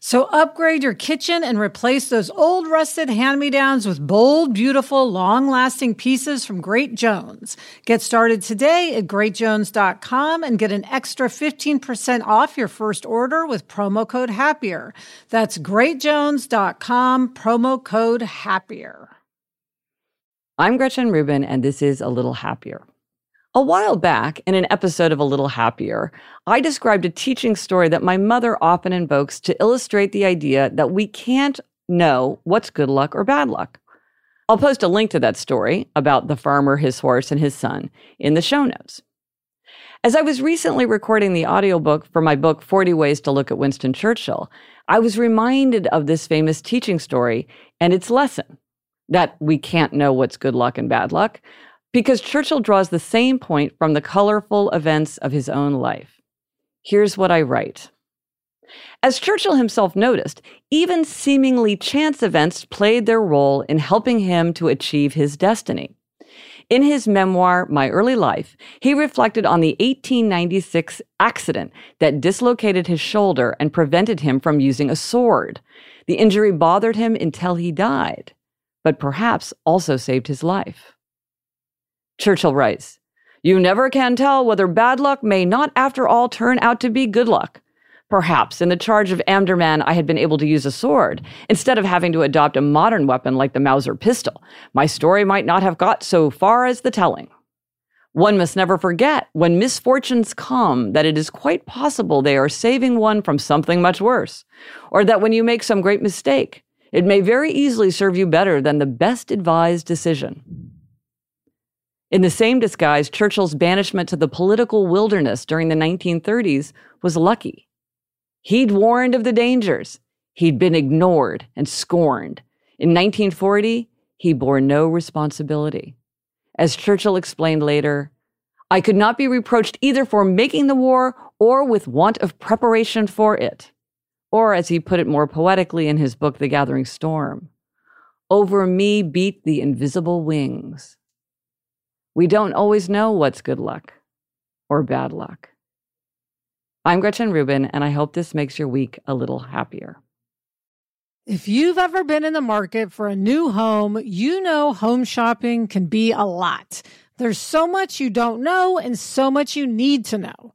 So upgrade your kitchen and replace those old rusted hand-me-downs with bold, beautiful, long-lasting pieces from Great Jones. Get started today at greatjones.com and get an extra 15% off your first order with promo code HAPPIER. That's greatjones.com, promo code HAPPIER. I'm Gretchen Rubin and this is A Little Happier. A while back, in an episode of A Little Happier, I described a teaching story that my mother often invokes to illustrate the idea that we can't know what's good luck or bad luck. I'll post a link to that story about the farmer, his horse, and his son in the show notes. As I was recently recording the audiobook for my book, 40 Ways to Look at Winston Churchill, I was reminded of this famous teaching story and its lesson that we can't know what's good luck and bad luck, because Churchill draws the same point from the colorful events of his own life. Here's what I write. As Churchill himself noticed, even seemingly chance events played their role in helping him to achieve his destiny. In his memoir, My Early Life, he reflected on the 1896 accident that dislocated his shoulder and prevented him from using a sword. The injury bothered him until he died, but perhaps also saved his life. Churchill writes, You never can tell whether bad luck may not after all turn out to be good luck. Perhaps in the charge of Omdurman, I had been able to use a sword instead of having to adopt a modern weapon like the Mauser pistol. My story might not have got so far as the telling. One must never forget when misfortunes come that it is quite possible they are saving one from something much worse, or that when you make some great mistake, it may very easily serve you better than the best advised decision. In the same disguise, Churchill's banishment to the political wilderness during the 1930s was lucky. He'd warned of the dangers. He'd been ignored and scorned. In 1940, he bore no responsibility. As Churchill explained later, I could not be reproached either for making the war or with want of preparation for it. Or, as he put it more poetically in his book, The Gathering Storm, over me beat the invisible wings. We don't always know what's good luck or bad luck. I'm Gretchen Rubin, and I hope this makes your week a little happier. If you've ever been in the market for a new home, you know home shopping can be a lot. There's so much you don't know and so much you need to know.